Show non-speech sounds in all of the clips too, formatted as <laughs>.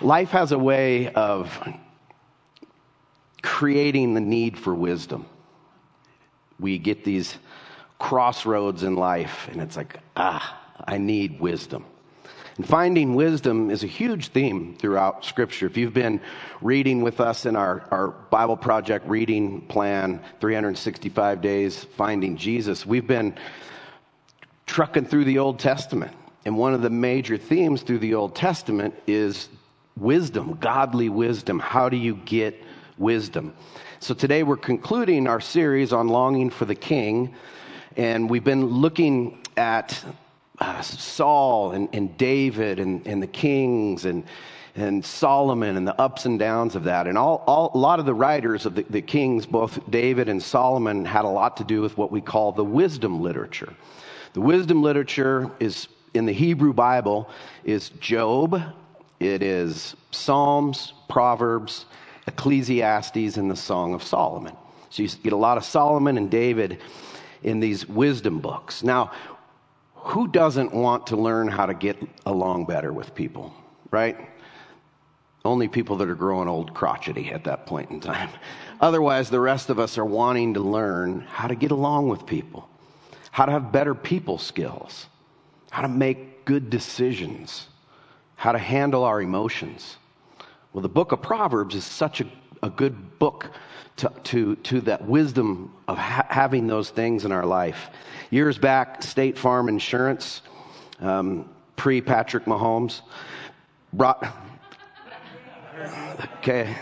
Life has a way of creating the need for wisdom. We get these crossroads in life, and it's like, ah, I need wisdom. And finding wisdom is a huge theme throughout Scripture. If you've been reading with us in our, our Bible Project reading plan, 365 days, Finding Jesus, we've been trucking through the Old Testament. And one of the major themes through the Old Testament is wisdom, godly wisdom. How do you get wisdom? So today we're concluding our series on longing for the king. And we've been looking at uh, Saul and, and David and, and the kings and, and Solomon and the ups and downs of that. And all, all, a lot of the writers of the, the kings, both David and Solomon, had a lot to do with what we call the wisdom literature. The wisdom literature is in the Hebrew Bible is Job, it is Psalms, Proverbs, Ecclesiastes, and the Song of Solomon. So you get a lot of Solomon and David in these wisdom books. Now, who doesn't want to learn how to get along better with people, right? Only people that are growing old crotchety at that point in time. <laughs> Otherwise, the rest of us are wanting to learn how to get along with people, how to have better people skills, how to make good decisions, how to handle our emotions. Well, the book of Proverbs is such a, a good book to, to, to that wisdom of ha- having those things in our life. Years back, State Farm Insurance, um, pre Patrick Mahomes, brought. Okay.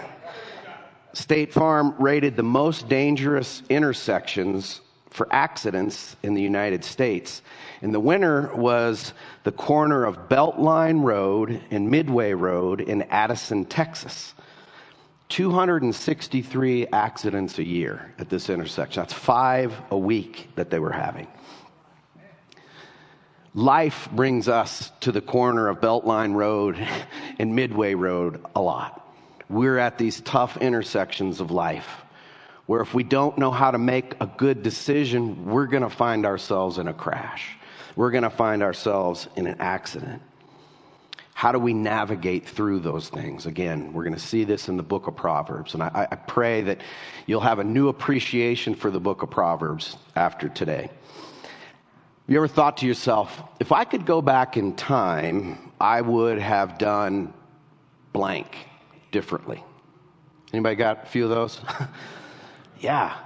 State Farm rated the most dangerous intersections for accidents in the United States. And the winner was the corner of Beltline Road and Midway Road in Addison, Texas. 263 accidents a year at this intersection. That's five a week that they were having. Life brings us to the corner of Beltline Road and Midway Road a lot. We're at these tough intersections of life where if we don't know how to make a good decision, we're going to find ourselves in a crash. We're going to find ourselves in an accident. How do we navigate through those things? Again, we're going to see this in the book of Proverbs. And I, I, pray that you'll have a new appreciation for the book of Proverbs after today. Have you ever thought to yourself, if I could go back in time, I would have done blank differently? Anybody got a few of those? <laughs> Yeah.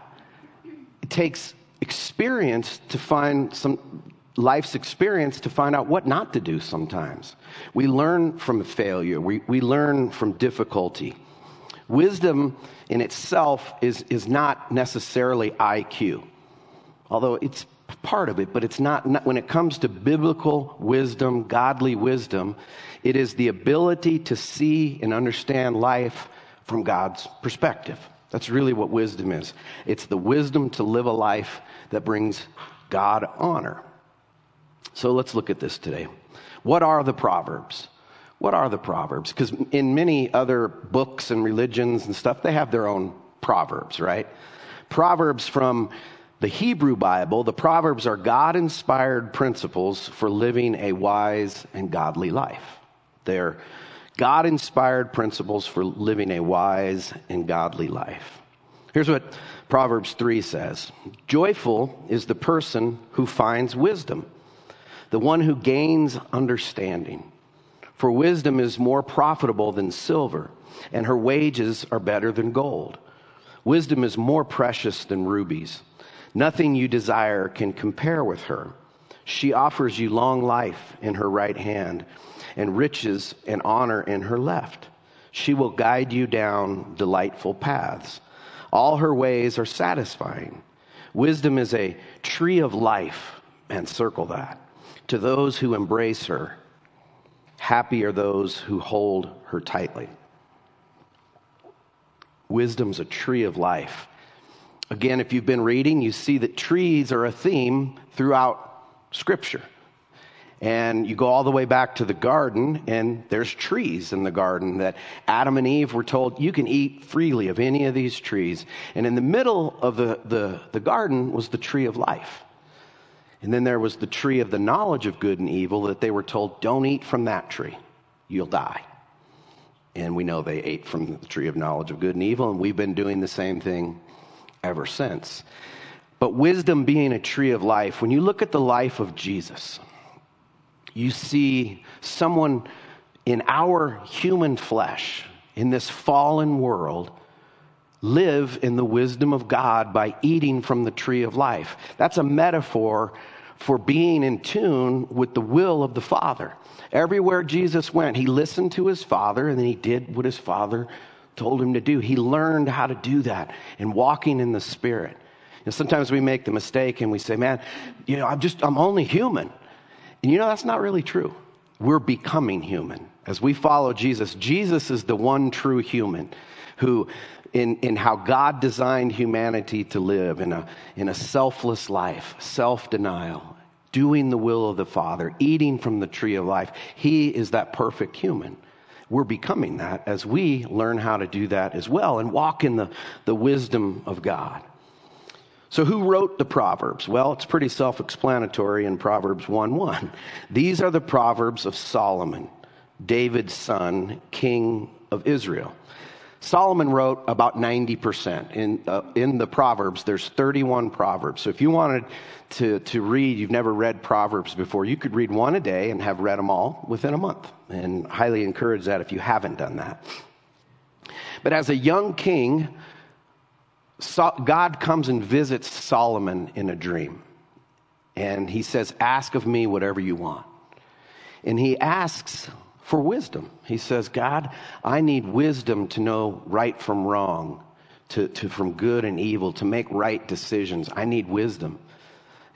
It takes experience to find some life's experience to find out what not to do sometimes. We learn from failure, we, we learn from difficulty. Wisdom in itself is, is not necessarily IQ, although it's part of it, but it's not, not, when it comes to biblical wisdom, godly wisdom, it is the ability to see and understand life from God's perspective. That's really what wisdom is. It's the wisdom to live a life that brings God honor. So let's look at this today. What are the Proverbs? What are the Proverbs? Because in many other books and religions and stuff, they have their own Proverbs, right? Proverbs from the Hebrew Bible, the Proverbs are God inspired principles for living a wise and godly life. They're God inspired principles for living a wise and godly life. Here's what Proverbs 3 says Joyful is the person who finds wisdom, the one who gains understanding. For wisdom is more profitable than silver, and her wages are better than gold. Wisdom is more precious than rubies. Nothing you desire can compare with her. She offers you long life in her right hand and riches and honor in her left. She will guide you down delightful paths. All her ways are satisfying. Wisdom is a tree of life, and circle that. To those who embrace her, happy are those who hold her tightly. Wisdom's a tree of life. Again, if you've been reading, you see that trees are a theme throughout Scripture. And you go all the way back to the garden, and there's trees in the garden that Adam and Eve were told, you can eat freely of any of these trees. And in the middle of the, the, the garden was the tree of life. And then there was the tree of the knowledge of good and evil that they were told, don't eat from that tree, you'll die. And we know they ate from the tree of knowledge of good and evil, and we've been doing the same thing ever since. But wisdom being a tree of life, when you look at the life of Jesus, you see someone in our human flesh, in this fallen world, live in the wisdom of God by eating from the tree of life. That's a metaphor for being in tune with the will of the Father. Everywhere Jesus went, he listened to his Father and then he did what his Father told him to do. He learned how to do that and walking in the Spirit. And sometimes we make the mistake and we say, man, you know, I'm just, I'm only human. And you know, that's not really true. We're becoming human. As we follow Jesus, Jesus is the one true human who, in, in how God designed humanity to live in a, in a selfless life, self denial, doing the will of the Father, eating from the tree of life, he is that perfect human. We're becoming that as we learn how to do that as well and walk in the, the wisdom of God. So, who wrote the Proverbs? Well, it's pretty self explanatory in Proverbs 1 1. These are the Proverbs of Solomon, David's son, king of Israel. Solomon wrote about 90%. In, uh, in the Proverbs, there's 31 Proverbs. So if you wanted to, to read, you've never read Proverbs before, you could read one a day and have read them all within a month. And highly encourage that if you haven't done that. But as a young king, God comes and visits Solomon in a dream. And he says, Ask of me whatever you want. And he asks for wisdom. He says, God, I need wisdom to know right from wrong, to, to from good and evil, to make right decisions. I need wisdom.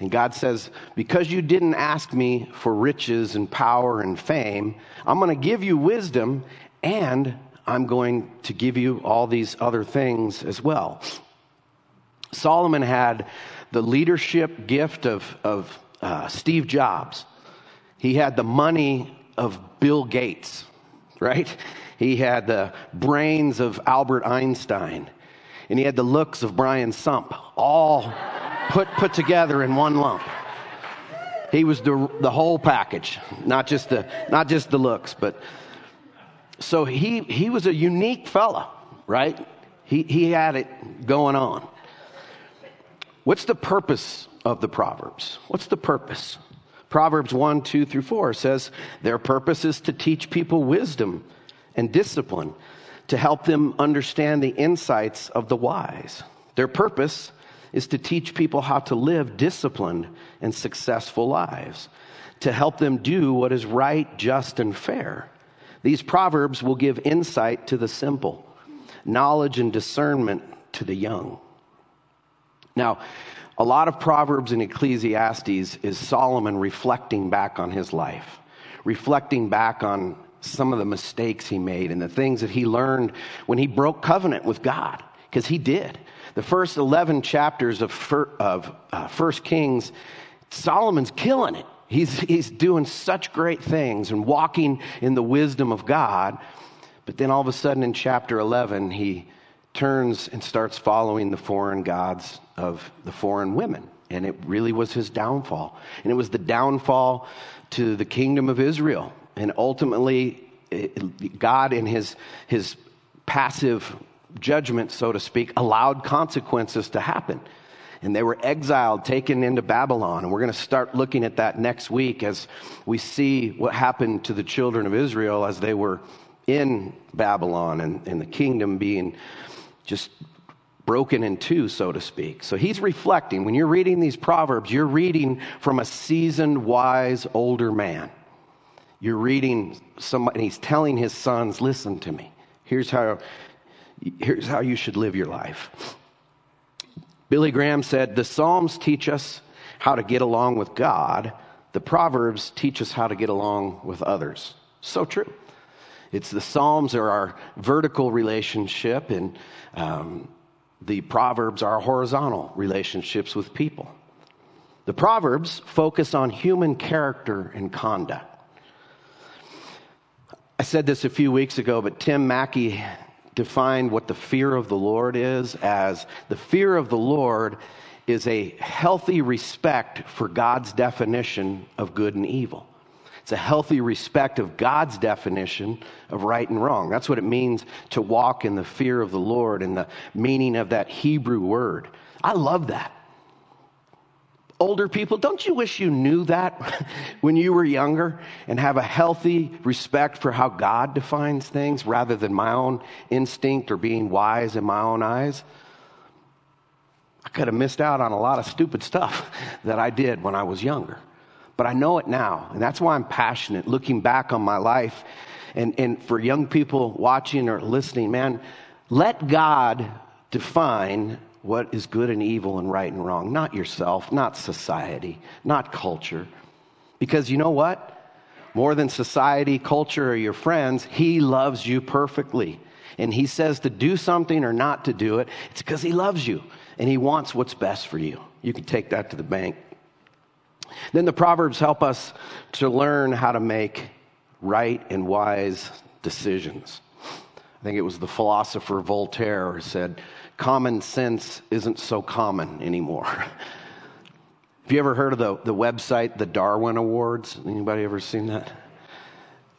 And God says, Because you didn't ask me for riches and power and fame, I'm going to give you wisdom and I'm going to give you all these other things as well. Solomon had the leadership gift of, of uh, Steve Jobs. He had the money of Bill Gates, right? He had the brains of Albert Einstein. And he had the looks of Brian Sump, all put, put together in one lump. He was the, the whole package, not just the, not just the looks, but so he, he was a unique fella, right? He, he had it going on. What's the purpose of the Proverbs? What's the purpose? Proverbs 1, 2 through 4 says their purpose is to teach people wisdom and discipline, to help them understand the insights of the wise. Their purpose is to teach people how to live disciplined and successful lives, to help them do what is right, just, and fair. These proverbs will give insight to the simple, knowledge and discernment to the young. Now, a lot of Proverbs and Ecclesiastes is Solomon reflecting back on his life, reflecting back on some of the mistakes he made and the things that he learned when he broke covenant with God, because he did. The first 11 chapters of, of uh, First Kings, Solomon's killing it. He's, he's doing such great things and walking in the wisdom of God. But then all of a sudden in chapter 11, he turns and starts following the foreign gods of the foreign women. And it really was his downfall. And it was the downfall to the kingdom of Israel. And ultimately, God, in his, his passive judgment, so to speak, allowed consequences to happen. And they were exiled, taken into Babylon. And we're going to start looking at that next week as we see what happened to the children of Israel as they were in Babylon and, and the kingdom being just broken in two, so to speak. So he's reflecting. When you're reading these Proverbs, you're reading from a seasoned, wise, older man. You're reading somebody, he's telling his sons, listen to me. Here's how, here's how you should live your life. Billy Graham said, The Psalms teach us how to get along with God, the Proverbs teach us how to get along with others. So true. It's the Psalms are our vertical relationship, and um, the Proverbs are horizontal relationships with people. The Proverbs focus on human character and conduct. I said this a few weeks ago, but Tim Mackie defined what the fear of the Lord is as the fear of the Lord is a healthy respect for God's definition of good and evil. It's a healthy respect of God's definition of right and wrong. That's what it means to walk in the fear of the Lord and the meaning of that Hebrew word. I love that. Older people, don't you wish you knew that <laughs> when you were younger and have a healthy respect for how God defines things rather than my own instinct or being wise in my own eyes? I could have missed out on a lot of stupid stuff <laughs> that I did when I was younger. But I know it now, and that's why I'm passionate looking back on my life. And, and for young people watching or listening, man, let God define what is good and evil and right and wrong, not yourself, not society, not culture. Because you know what? More than society, culture, or your friends, He loves you perfectly. And He says to do something or not to do it, it's because He loves you and He wants what's best for you. You can take that to the bank. Then the Proverbs help us to learn how to make right and wise decisions. I think it was the philosopher Voltaire who said, Common sense isn't so common anymore. <laughs> Have you ever heard of the, the website, the Darwin Awards? Anybody ever seen that?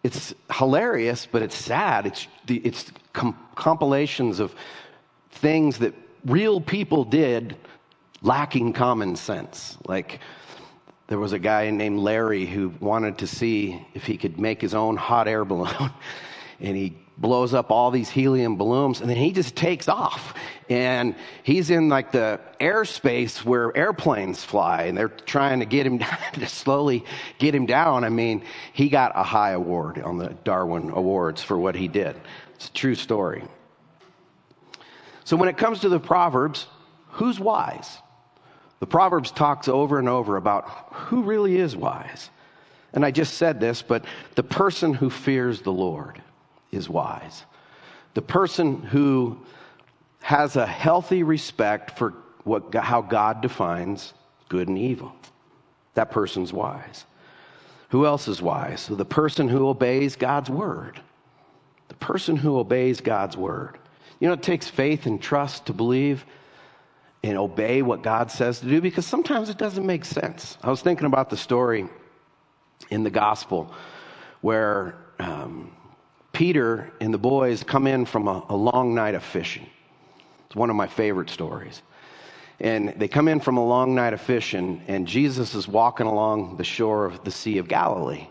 It's hilarious, but it's sad. It's, the, it's com- compilations of things that real people did lacking common sense. Like, there was a guy named Larry who wanted to see if he could make his own hot air <laughs> balloon. and he blows up all these helium balloons and then he just takes off. And he's in like the airspace where airplanes fly and they're trying to get him <laughs> down, to slowly get him down. I mean, he got a high award on the Darwin Awards for what he did. It's a true story. So when it comes to the Proverbs, who's wise? The Proverbs talks over and over about who really is wise. And I just said this, but the person who fears the Lord is wise. The person who has a healthy respect for what, how God defines good and evil. That person's wise. Who else is wise? The person who obeys God's word. The person who obeys God's word. You know, it takes faith and trust to believe and obey what God says to do because sometimes it doesn't make sense. I was thinking about the story in the gospel where um, Peter and the boys come in from a, a long night of fishing. It's one of my favorite stories. And they come in from a long night of fishing, and Jesus is walking along the shore of the Sea of Galilee.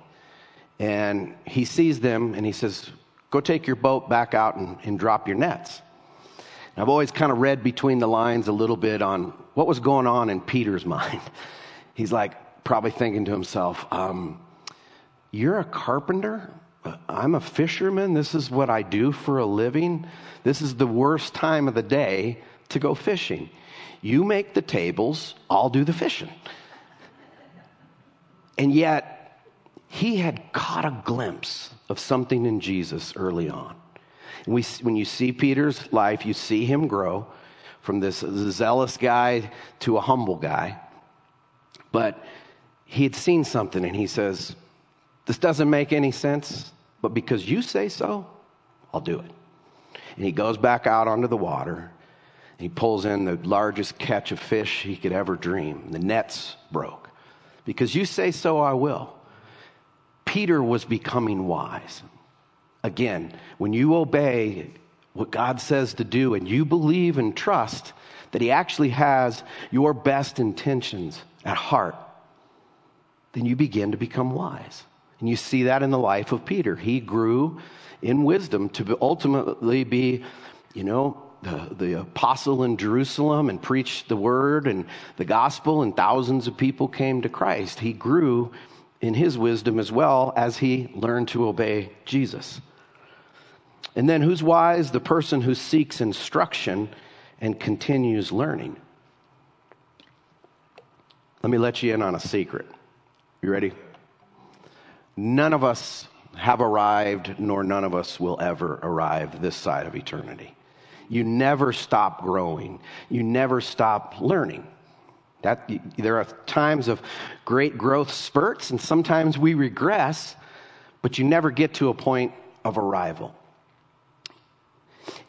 And he sees them and he says, Go take your boat back out and, and drop your nets. And I've always kind of read between the lines a little bit on what was going on in Peter's <laughs> mind. He's like, probably thinking to himself, um, You're a carpenter? I'm a fisherman. This is what I do for a living. This is the worst time of the day to go fishing. You make the tables, I'll do the fishing. And yet, he had caught a glimpse of something in Jesus early on. We, when you see Peter's life, you see him grow from this zealous guy to a humble guy. But he had seen something and he says, This doesn't make any sense, but because you say so, I'll do it. And he goes back out onto the water. And he pulls in the largest catch of fish he could ever dream. The nets broke. Because you say so, I will. Peter was becoming wise. Again, when you obey what God says to do and you believe and trust that He actually has your best intentions at heart, then you begin to become wise. And you see that in the life of Peter. He grew in wisdom to ultimately be, you know, the, the apostle in Jerusalem and preach the word and the gospel, and thousands of people came to Christ. He grew in his wisdom as well as he learned to obey Jesus. And then who's wise? The person who seeks instruction and continues learning. Let me let you in on a secret. You ready? None of us have arrived, nor none of us will ever arrive this side of eternity. You never stop growing, you never stop learning. That, there are times of great growth spurts, and sometimes we regress, but you never get to a point of arrival.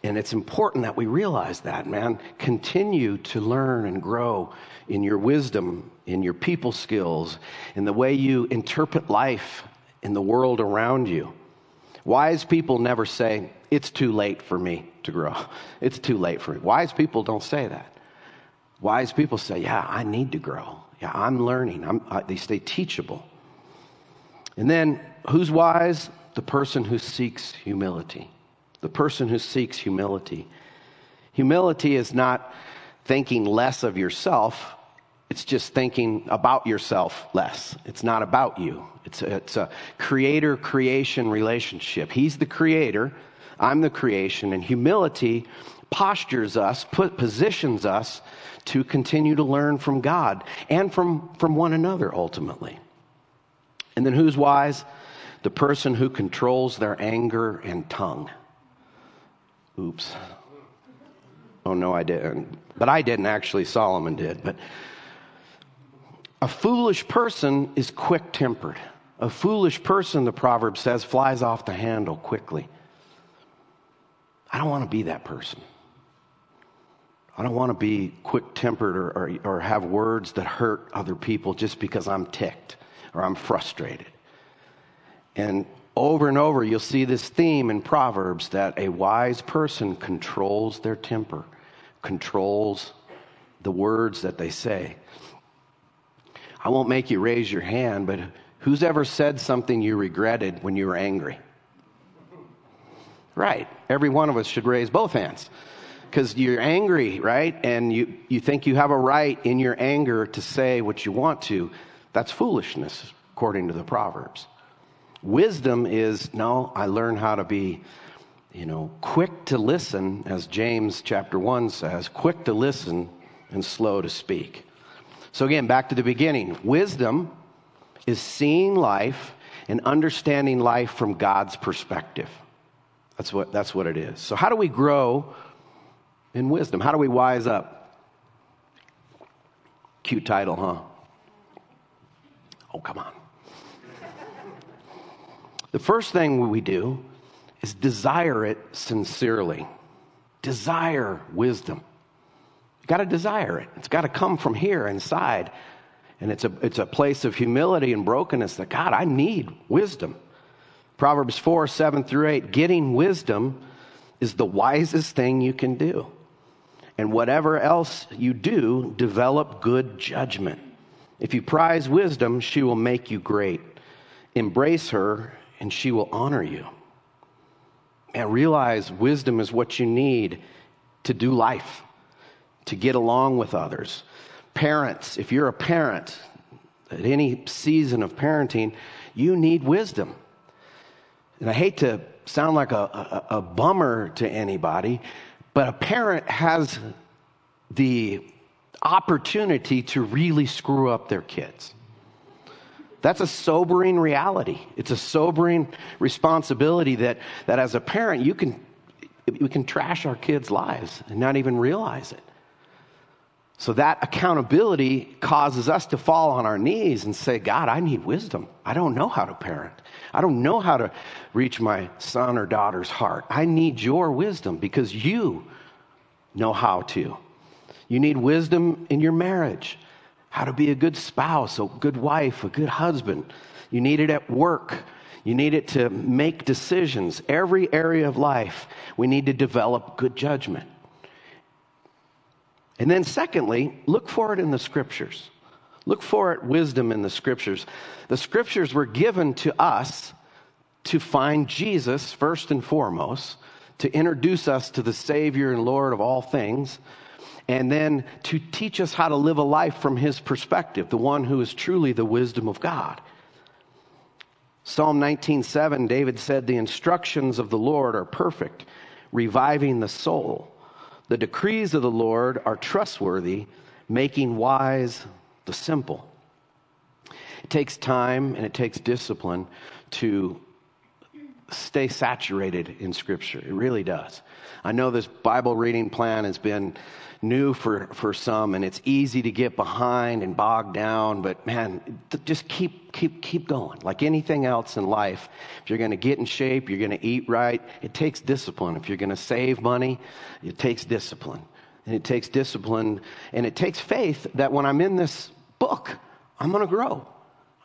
And it's important that we realize that, man. Continue to learn and grow in your wisdom, in your people skills, in the way you interpret life in the world around you. Wise people never say, It's too late for me to grow. <laughs> It's too late for me. Wise people don't say that. Wise people say, Yeah, I need to grow. Yeah, I'm learning. I'm, uh, they stay teachable. And then, who's wise? The person who seeks humility. The person who seeks humility. Humility is not thinking less of yourself, it's just thinking about yourself less. It's not about you. It's a, it's a creator creation relationship. He's the creator, I'm the creation, and humility postures us, put, positions us to continue to learn from God and from, from one another ultimately. And then who's wise? The person who controls their anger and tongue. Oops. Oh, no, I didn't. But I didn't actually. Solomon did. But a foolish person is quick tempered. A foolish person, the proverb says, flies off the handle quickly. I don't want to be that person. I don't want to be quick tempered or, or, or, have words that hurt other people just because I'm ticked or I'm frustrated. And over and over, you'll see this theme in Proverbs that a wise person controls their temper, controls the words that they say. I won't make you raise your hand, but who's ever said something you regretted when you were angry? Right. Every one of us should raise both hands because you're angry, right? And you, you think you have a right in your anger to say what you want to. That's foolishness, according to the Proverbs. Wisdom is no, I learn how to be, you know, quick to listen, as James chapter 1 says, quick to listen and slow to speak. So, again, back to the beginning. Wisdom is seeing life and understanding life from God's perspective. That's what, that's what it is. So, how do we grow in wisdom. How do we wise up? Cute title, huh? Oh, come on. The first thing we do is desire it sincerely. Desire wisdom. You got to desire it. It's got to come from here inside. And it's a, it's a place of humility and brokenness that, God, I need wisdom. Proverbs 4 7 through 8 getting wisdom is the wisest thing you can do. And whatever else you do, develop good judgment. If you prize wisdom, she will make you great. Embrace her, and she will honor you. And realize wisdom is what you need to do life, to get along with others. Parents, if you're a parent at any season of parenting, you need wisdom. And I hate to sound like a, a, a bummer to anybody, but a parent has the opportunity to really screw up their kids. That's a sobering reality. It's a sobering responsibility that, that as a parent, you can, we can trash our kids' lives and not even realize it. So that accountability causes us to fall on our knees and say, God, I need wisdom. I don't know how to parent. I don't know how to reach my son or daughter's heart. I need your wisdom because you know how to. You need wisdom in your marriage, how to be a good spouse, a good wife, a good husband. You need it at work. You need it to make decisions. Every area of life, we need to develop good judgment. And then, secondly, look for it in the scriptures. Look for it, wisdom in the scriptures. The scriptures were given to us to find Jesus first and foremost, to introduce us to the Savior and Lord of all things, and then to teach us how to live a life from His perspective, the one who is truly the wisdom of God. Psalm 19:7 David said the instructions of the Lord are perfect reviving the soul the decrees of the Lord are trustworthy making wise the simple it takes time and it takes discipline to stay saturated in Scripture. It really does. I know this Bible reading plan has been new for, for some, and it's easy to get behind and bogged down, but man, just keep, keep, keep going. Like anything else in life, if you're going to get in shape, you're going to eat right, it takes discipline. If you're going to save money, it takes discipline. And it takes discipline, and it takes faith that when I'm in this book, I'm going to grow.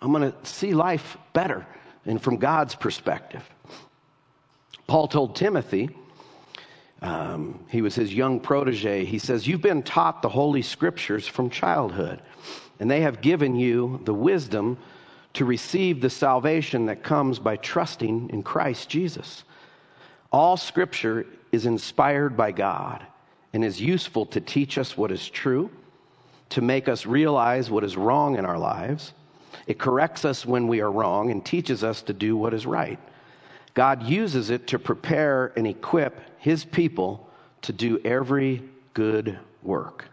I'm going to see life better and from God's perspective. Paul told Timothy, um, he was his young protege, he says, You've been taught the Holy Scriptures from childhood, and they have given you the wisdom to receive the salvation that comes by trusting in Christ Jesus. All Scripture is inspired by God and is useful to teach us what is true, to make us realize what is wrong in our lives. It corrects us when we are wrong and teaches us to do what is right. God uses it to prepare and equip his people to do every good work.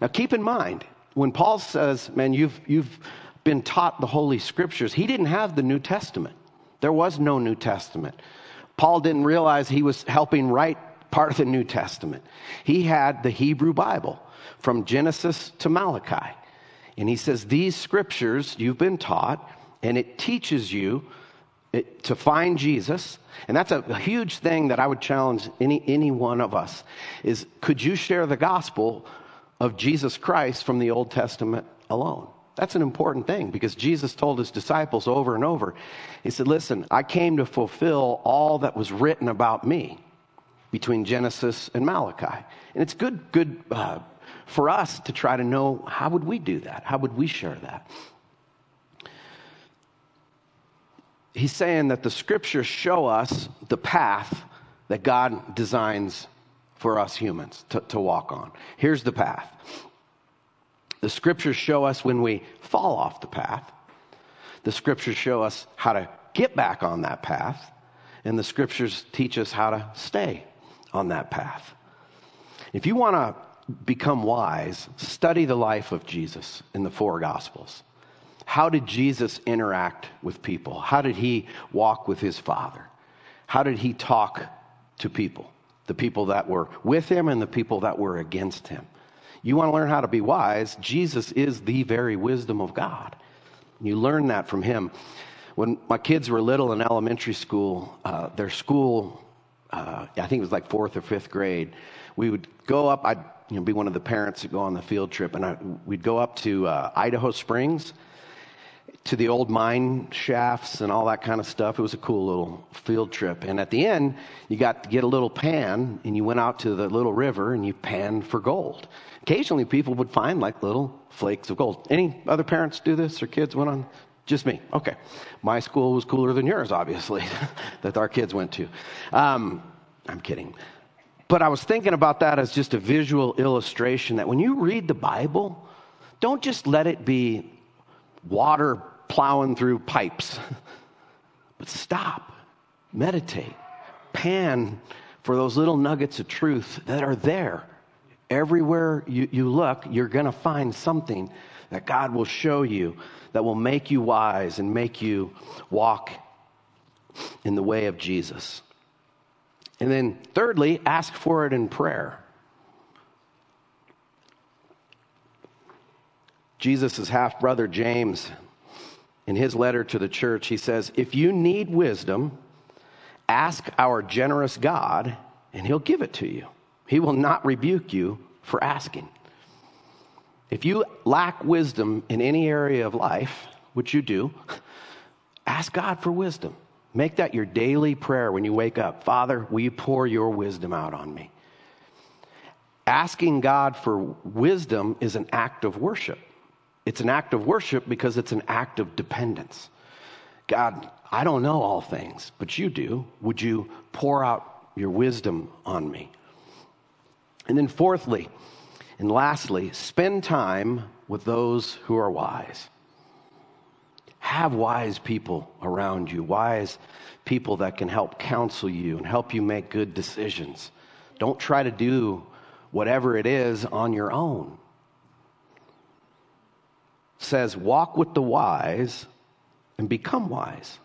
Now, keep in mind, when Paul says, man, you've, you've been taught the Holy Scriptures, he didn't have the New Testament. There was no New Testament. Paul didn't realize he was helping write part of the New Testament. He had the Hebrew Bible from Genesis to Malachi. And he says, These scriptures you've been taught, and it teaches you it, to find Jesus. And that's a, a huge thing that I would challenge any, any one of us is could you share the gospel of Jesus Christ from the Old Testament alone? That's an important thing because Jesus told his disciples over and over. He said, Listen, I came to fulfill all that was written about me between Genesis and Malachi. And it's good, good uh, for us to try to know how would we do that? How would we share that? He's saying that the scriptures show us the path that God designs for us humans to, to walk on. Here's the path. The scriptures show us when we fall off the path. The scriptures show us how to get back on that path. And the scriptures teach us how to stay on that path. If you want to become wise, study the life of Jesus in the four Gospels. How did Jesus interact with people? How did he walk with his Father? How did he talk to people? The people that were with him and the people that were against him. You want to learn how to be wise? Jesus is the very wisdom of God. You learn that from him. When my kids were little in elementary school, uh, their school, uh, I think it was like fourth or fifth grade, we would go up. I'd you know, be one of the parents that go on the field trip, and I, we'd go up to uh, Idaho Springs to the old mine shafts and all that kind of stuff. It was a cool little field trip. And at the end, you got to get a little pan and you went out to the little river and you panned for gold. Occasionally, people would find like little flakes of gold. Any other parents do this or kids went on? Just me. Okay. My school was cooler than yours, obviously, <laughs> that our kids went to. Um, I'm kidding. But I was thinking about that as just a visual illustration that when you read the Bible, don't just let it be water plowing through pipes, <laughs> but stop, meditate, pan for those little nuggets of truth that are there. Everywhere you, you look, you're going to find something that God will show you that will make you wise and make you walk in the way of Jesus. And then, thirdly, ask for it in prayer. Jesus' half brother James, in his letter to the church, he says, If you need wisdom, ask our generous God, and he'll give it to you. He will not rebuke you for asking. If you lack wisdom in any area of life, which you do, <laughs> ask God for wisdom. Make that your daily prayer when you wake up. Father, will you pour your wisdom out on me? Asking God for wisdom is an act of worship. It's an act of worship because it's an act of dependence. God, I don't know all things, but you do. Would you pour out your wisdom on me? And then, fourthly and lastly, spend time with those who are wise. Have wise people around you, wise people that can help counsel you and help you make good decisions. Don't try to do whatever it is on your own. It says, walk with the wise and become wise.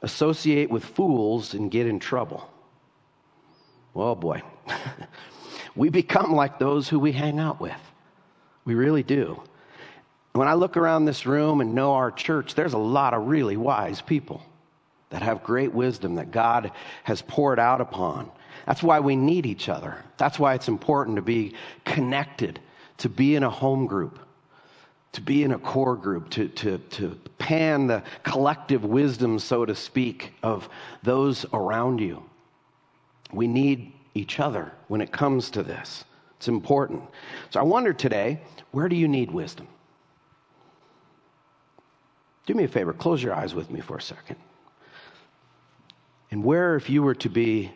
Associate with fools and get in trouble. Well, boy, <laughs> we become like those who we hang out with. We really do. When I look around this room and know our church, there's a lot of really wise people that have great wisdom that God has poured out upon. That's why we need each other. That's why it's important to be connected, to be in a home group. to be in a core group, to, to, to pan the collective wisdom, so to speak, of those around you. We need each other when it comes to this. It's important. So I wonder today, where do you need wisdom? Do me a favor, close your eyes with me for a second. And where, if you were to be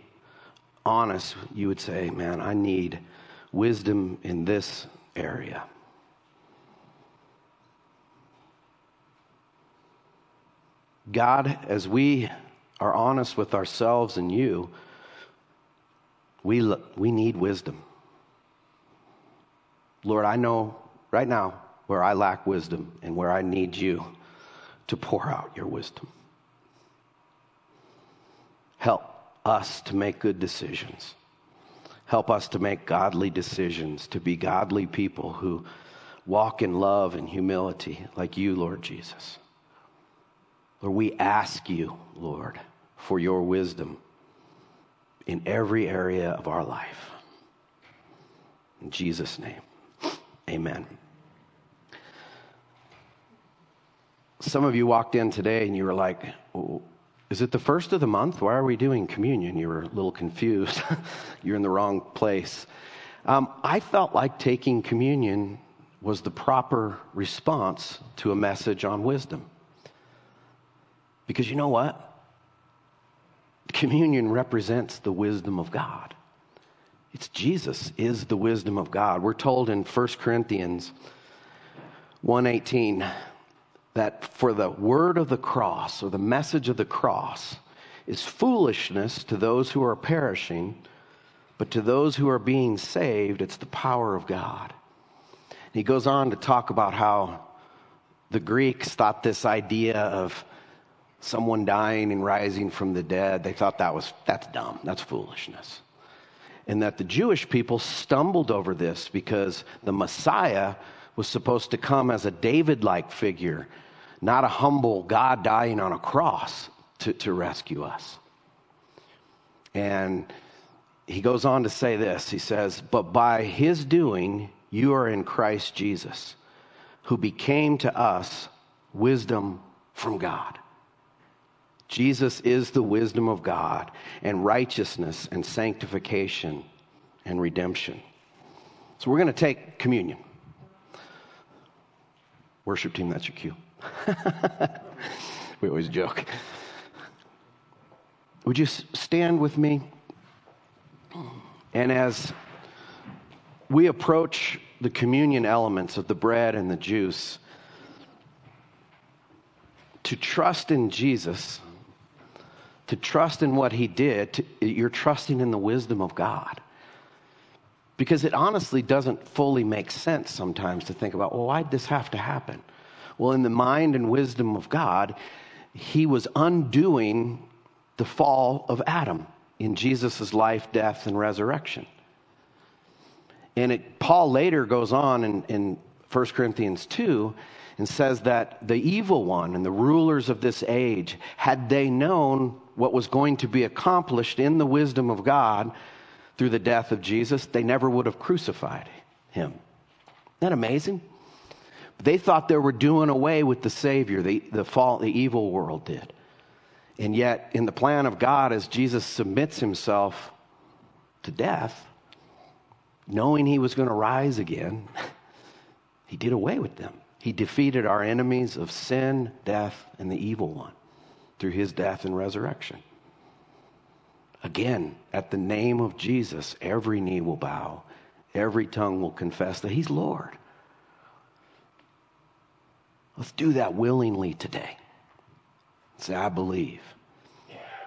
honest, you would say, Man, I need wisdom in this area. God, as we are honest with ourselves and you, we, we need wisdom. Lord, I know right now where I lack wisdom and where I need you to pour out your wisdom. Help us to make good decisions. Help us to make godly decisions, to be godly people who walk in love and humility like you, Lord Jesus. Lord, we ask you, Lord, for your wisdom in every area of our life. In Jesus' name, amen. Some of you walked in today and you were like, is it the first of the month? Why are we doing communion? You were a little confused. <laughs> You're in the wrong place. Um, I felt like taking communion was the proper response to a message on wisdom. Because you know what? Communion represents the wisdom of God. It's Jesus is the wisdom of God. We're told in 1 Corinthians 118 that for the word of the cross or the message of the cross is foolishness to those who are perishing, but to those who are being saved, it's the power of God. And he goes on to talk about how the Greeks thought this idea of someone dying and rising from the dead, they thought that was, that's dumb, that's foolishness. And that the Jewish people stumbled over this because the Messiah was supposed to come as a David like figure, not a humble God dying on a cross to, to rescue us. And he goes on to say this He says, But by his doing, you are in Christ Jesus, who became to us wisdom from God. Jesus is the wisdom of God and righteousness and sanctification and redemption. So we're going to take communion. Worship team, that's your cue. <laughs> we always joke. Would you stand with me? And as we approach the communion elements of the bread and the juice, to trust in Jesus to trust in what he did, to, you're trusting in the wisdom of God. Because it honestly doesn't fully make sense sometimes to think about, well, why'd this have to happen? Well, in the mind and wisdom of God, he was undoing the fall of Adam in Jesus' life, death, and resurrection. And it, Paul later goes on in, in 1 Corinthians 2 and says that the evil one and the rulers of this age, had they known what was going to be accomplished in the wisdom of God through the death of Jesus, they never would have crucified him. Isn't that amazing? They thought they were doing away with the Savior, the, the, fall, the evil world did. And yet, in the plan of God, as Jesus submits himself to death, knowing he was going to rise again, <laughs> he did away with them. He defeated our enemies of sin, death, and the evil one through his death and resurrection. Again, at the name of Jesus, every knee will bow, every tongue will confess that he's Lord. Let's do that willingly today. Say, I believe.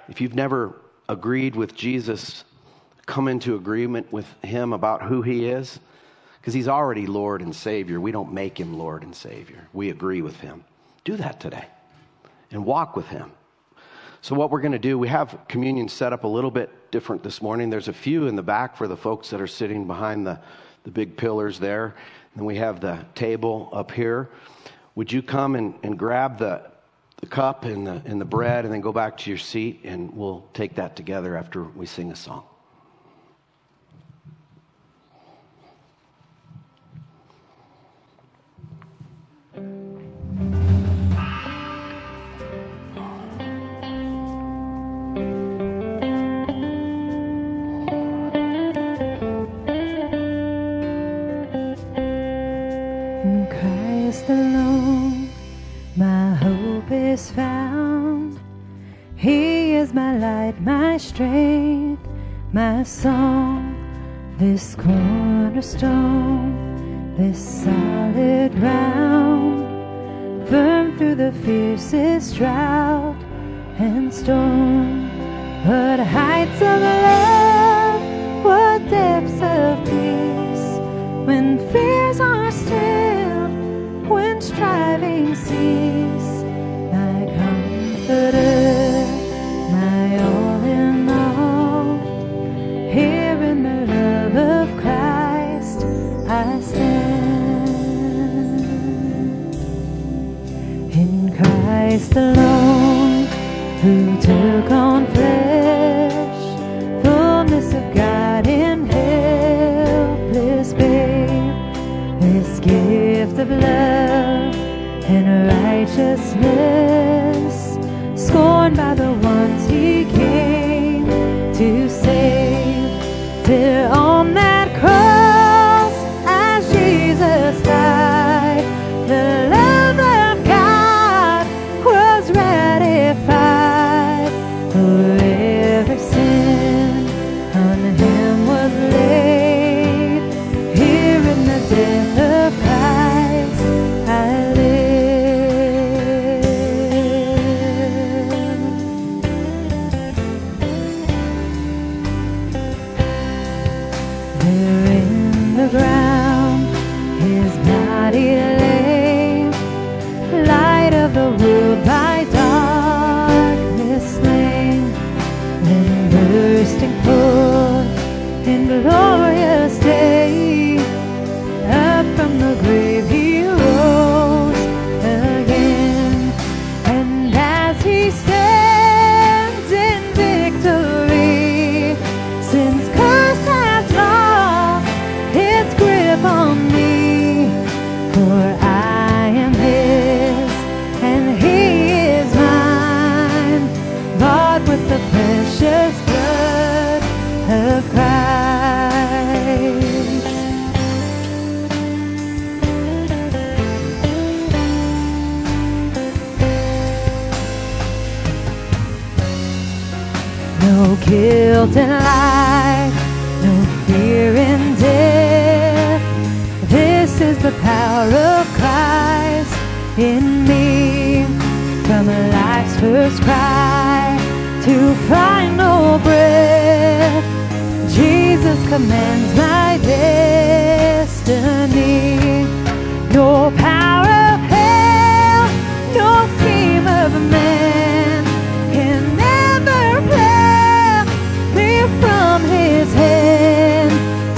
If you've never agreed with Jesus, come into agreement with him about who he is, because he's already Lord and Savior. We don't make him Lord and Savior, we agree with him. Do that today and walk with him. So, what we're going to do, we have communion set up a little bit different this morning. There's a few in the back for the folks that are sitting behind the, the big pillars there. And we have the table up here. Would you come and, and grab the, the cup and the, and the bread and then go back to your seat and we'll take that together after we sing a song. Song, this cornerstone, this solid ground, firm through the fiercest drought and storm. What heights of love, what depths of peace, when fears are stilled, when striving cease, my comforter, Christ alone,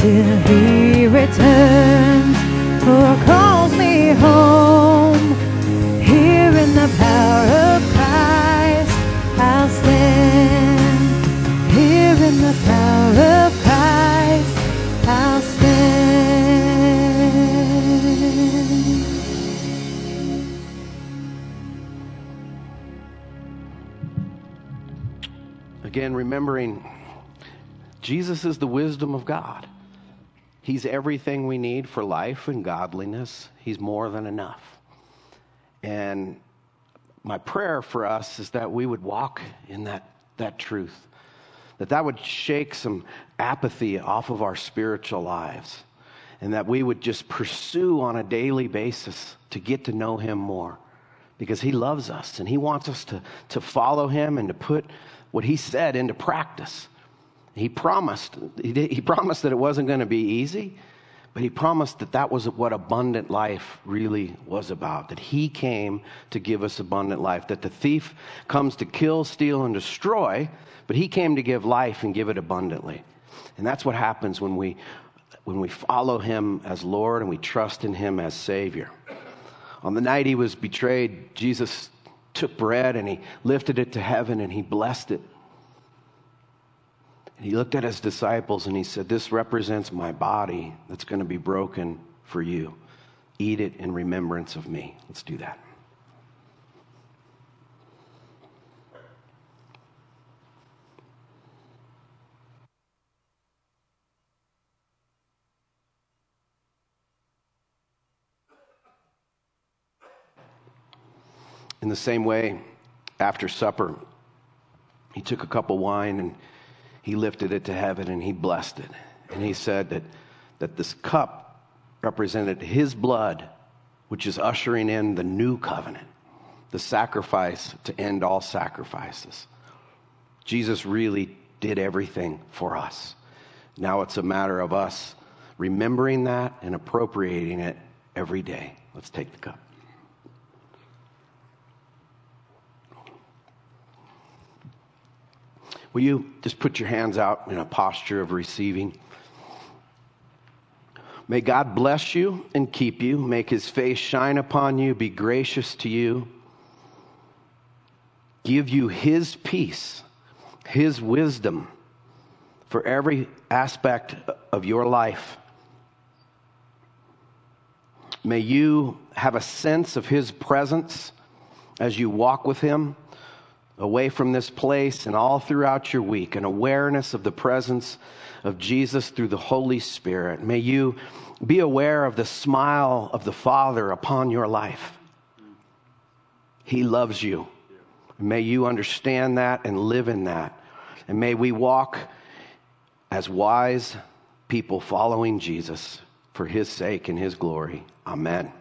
till he returns or calls me home. Here in the power of Christ, I'll stand. Here in the power of Christ, I'll stand. Again, remembering Jesus is the wisdom of God. He's everything we need for life and godliness. He's more than enough. And my prayer for us is that we would walk in that, that truth, that that would shake some apathy off of our spiritual lives, and that we would just pursue on a daily basis to get to know Him more because He loves us and He wants us to, to follow Him and to put what He said into practice. He promised, he, did, he promised that it wasn't going to be easy, but he promised that that was what abundant life really was about. That he came to give us abundant life. That the thief comes to kill, steal, and destroy, but he came to give life and give it abundantly. And that's what happens when we, when we follow him as Lord and we trust in him as Savior. On the night he was betrayed, Jesus took bread and he lifted it to heaven and he blessed it. And he looked at his disciples and he said, This represents my body that's going to be broken for you. Eat it in remembrance of me. Let's do that. In the same way, after supper, he took a cup of wine and he lifted it to heaven and he blessed it. And he said that, that this cup represented his blood, which is ushering in the new covenant, the sacrifice to end all sacrifices. Jesus really did everything for us. Now it's a matter of us remembering that and appropriating it every day. Let's take the cup. Will you just put your hands out in a posture of receiving? May God bless you and keep you, make his face shine upon you, be gracious to you, give you his peace, his wisdom for every aspect of your life. May you have a sense of his presence as you walk with him away from this place and all throughout your week, an awareness of the presence of Jesus through the Holy Spirit. May you be aware of the smile of the Father upon your life. He loves you. May you understand that and live in that. And may we walk as wise people following Jesus for his sake and his glory. Amen.